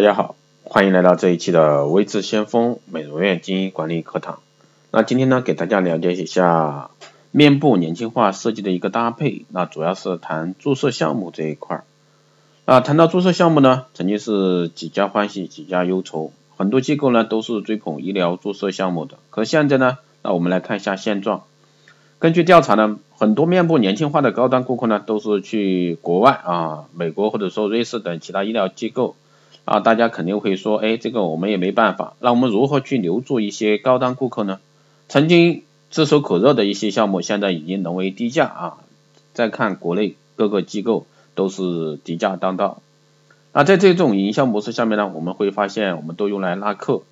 大家好，欢迎来到这一期的微智先锋美容院经营管理课堂。那今天呢，给大家了解一下面部年轻化设计的一个搭配。那主要是谈注射项目这一块儿。啊，谈到注射项目呢，曾经是几家欢喜几家忧愁，很多机构呢都是追捧医疗注射项目的。可现在呢，那我们来看一下现状。根据调查呢，很多面部年轻化的高端顾客呢，都是去国外啊，美国或者说瑞士等其他医疗机构。啊，大家肯定会说，哎，这个我们也没办法。那我们如何去留住一些高端顾客呢？曾经炙手可热的一些项目，现在已经沦为低价啊。再看国内各个机构都是低价当道。那在这种营销模式下面呢，我们会发现，我们都用来拉客，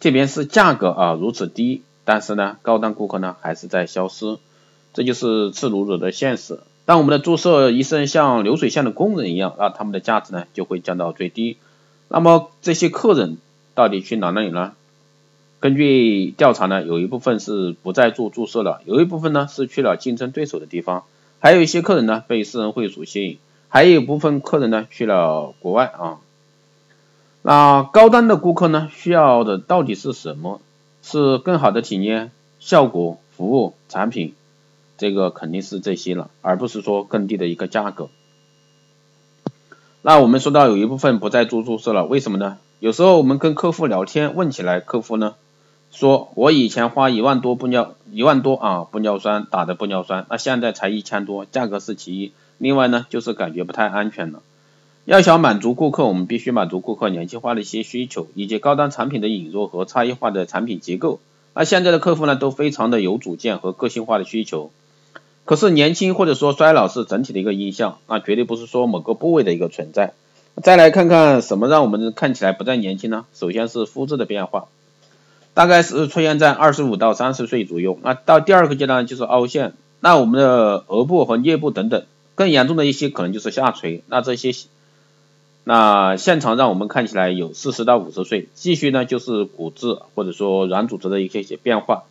这边是价格啊如此低，但是呢，高端顾客呢还是在消失，这就是赤裸裸的现实。当我们的注射医生像流水线的工人一样，那他们的价值呢就会降到最低。那么这些客人到底去哪里呢？根据调查呢，有一部分是不再做注射了，有一部分呢是去了竞争对手的地方，还有一些客人呢被私人会所吸引，还有一部分客人呢去了国外啊。那高端的顾客呢需要的到底是什么？是更好的体验、效果、服务、产品，这个肯定是这些了，而不是说更低的一个价格。那我们说到有一部分不再做注射了，为什么呢？有时候我们跟客户聊天，问起来，客户呢说，我以前花一万多玻尿一万多啊玻尿酸打的玻尿酸，那现在才一千多，价格是其一，另外呢就是感觉不太安全了。要想满足顾客，我们必须满足顾客年轻化的一些需求，以及高端产品的引入和差异化的产品结构。那现在的客户呢都非常的有主见和个性化的需求。可是年轻或者说衰老是整体的一个印象，那绝对不是说某个部位的一个存在。再来看看什么让我们看起来不再年轻呢？首先是肤质的变化，大概是出现在二十五到三十岁左右。那到第二个阶段就是凹陷，那我们的额部和颞部等等，更严重的一些可能就是下垂。那这些，那现场让我们看起来有四十到五十岁。继续呢就是骨质或者说软组织的一些些变化。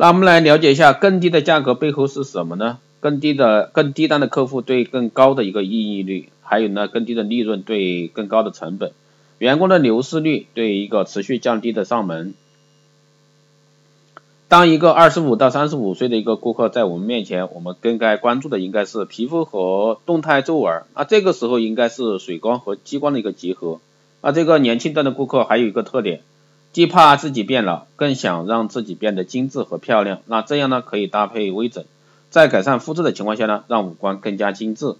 那我们来了解一下更低的价格背后是什么呢？更低的、更低端的客户对更高的一个意义率，还有呢更低的利润对更高的成本，员工的流失率对一个持续降低的上门。当一个二十五到三十五岁的一个顾客在我们面前，我们更该关注的应该是皮肤和动态皱纹，那这个时候应该是水光和激光的一个结合。那这个年轻端的顾客还有一个特点。既怕自己变老，更想让自己变得精致和漂亮。那这样呢，可以搭配微整，在改善肤质的情况下呢，让五官更加精致。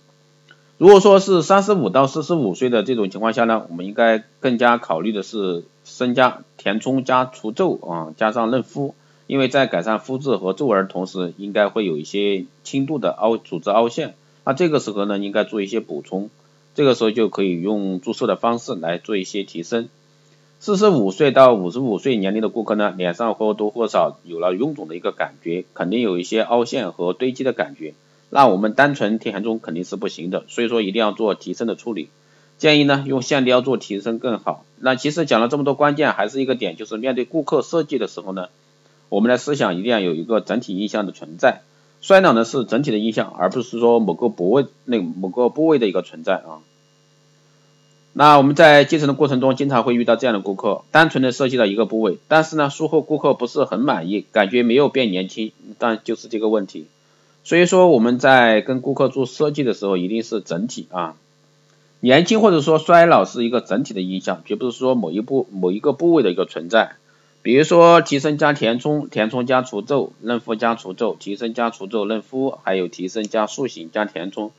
如果说是三十五到四十五岁的这种情况下呢，我们应该更加考虑的是深加填充加除皱啊，加上嫩肤。因为在改善肤质和皱纹同时，应该会有一些轻度的凹组织凹陷。那这个时候呢，应该做一些补充。这个时候就可以用注射的方式来做一些提升。四十五岁到五十五岁年龄的顾客呢，脸上或多或少有了臃肿的一个感觉，肯定有一些凹陷和堆积的感觉。那我们单纯填充肯定是不行的，所以说一定要做提升的处理。建议呢用线雕做提升更好。那其实讲了这么多关键，还是一个点，就是面对顾客设计的时候呢，我们的思想一定要有一个整体印象的存在。衰老呢是整体的印象，而不是说某个部位那某个部位的一个存在啊。那我们在接诊的过程中，经常会遇到这样的顾客，单纯的设计了一个部位，但是呢，术后顾客不是很满意，感觉没有变年轻，但就是这个问题。所以说我们在跟顾客做设计的时候，一定是整体啊，年轻或者说衰老是一个整体的印象，绝不是说某一部某一个部位的一个存在。比如说提升加填充，填充加除皱，嫩肤加除皱，提升加除皱嫩肤，还有提升加塑形加填充。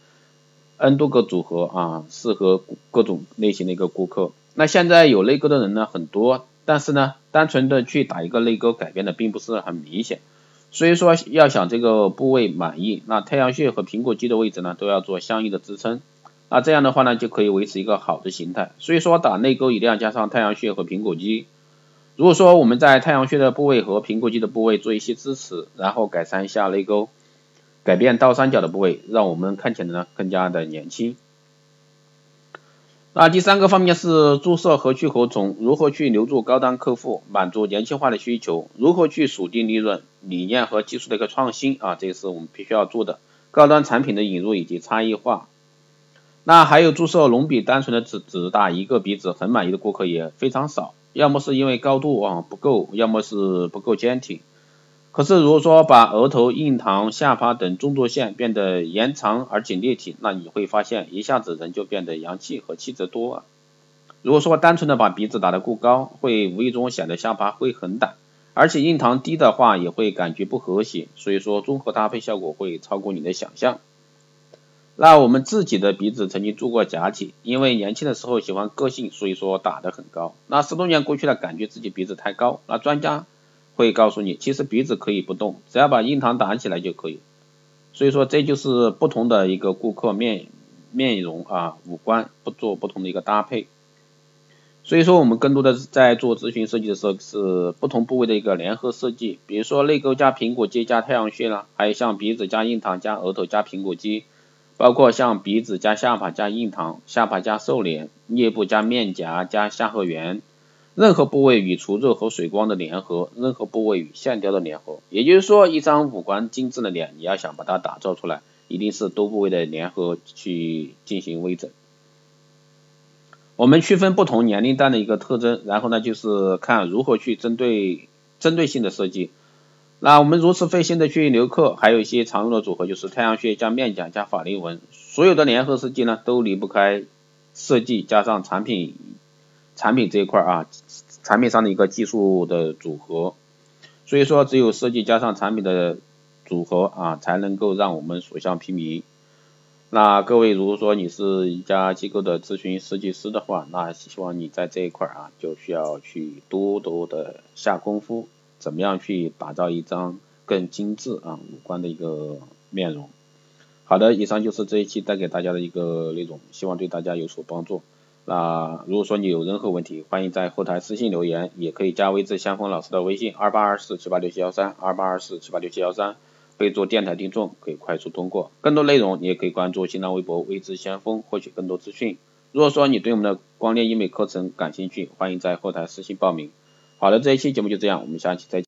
N 多个组合啊，适合各种类型的一个顾客。那现在有泪沟的人呢很多，但是呢，单纯的去打一个泪沟，改变的并不是很明显。所以说，要想这个部位满意，那太阳穴和苹果肌的位置呢，都要做相应的支撑。那这样的话呢，就可以维持一个好的形态。所以说，打泪沟一定要加上太阳穴和苹果肌。如果说我们在太阳穴的部位和苹果肌的部位做一些支持，然后改善一下泪沟。改变倒三角的部位，让我们看起来呢更加的年轻。那第三个方面是注射何去何从，如何去留住高端客户，满足年轻化的需求，如何去锁定利润，理念和技术的一个创新啊，这个是我们必须要做的。高端产品的引入以及差异化。那还有注射隆鼻单纯的只只打一个鼻子很满意的顾客也非常少，要么是因为高度啊不够，要么是不够坚挺。可是如果说把额头、印堂、下巴等中轴线变得延长而且立体，那你会发现一下子人就变得洋气和气质多了。如果说单纯的把鼻子打得过高，会无意中显得下巴会很短，而且印堂低的话也会感觉不和谐，所以说综合搭配效果会超过你的想象。那我们自己的鼻子曾经做过假体，因为年轻的时候喜欢个性，所以说打得很高。那十多年过去了，感觉自己鼻子太高。那专家会告诉你，其实鼻子可以不动，只要把印堂打起来就可以。所以说这就是不同的一个顾客面面容啊五官不做不同的一个搭配。所以说我们更多的在做咨询设计的时候是不同部位的一个联合设计，比如说泪沟加苹果肌加太阳穴啦，还有像鼻子加印堂加额头加苹果肌。包括像鼻子加下巴加印堂，下巴加瘦脸，颞部加面颊加下颌缘，任何部位与除皱和水光的联合，任何部位与线雕的联合。也就是说，一张五官精致的脸，你要想把它打造出来，一定是多部位的联合去进行微整。我们区分不同年龄段的一个特征，然后呢，就是看如何去针对针对性的设计。那我们如此费心的去留客，还有一些常用的组合就是太阳穴加面颊加法令纹，所有的联合设计呢都离不开设计加上产品产品这一块啊，产品上的一个技术的组合，所以说只有设计加上产品的组合啊，才能够让我们所向披靡。那各位如果说你是一家机构的咨询设计师的话，那希望你在这一块啊就需要去多多的下功夫。怎么样去打造一张更精致啊五官的一个面容？好的，以上就是这一期带给大家的一个内容，希望对大家有所帮助。那如果说你有任何问题，欢迎在后台私信留言，也可以加微智相锋老师的微信二八二四七八六七幺三二八二四七八六七幺三，备注电台听众可以快速通过。更多内容你也可以关注新浪微博微智先锋获取更多资讯。如果说你对我们的光电医美课程感兴趣，欢迎在后台私信报名。好的，这一期节目就这样，我们下期再见。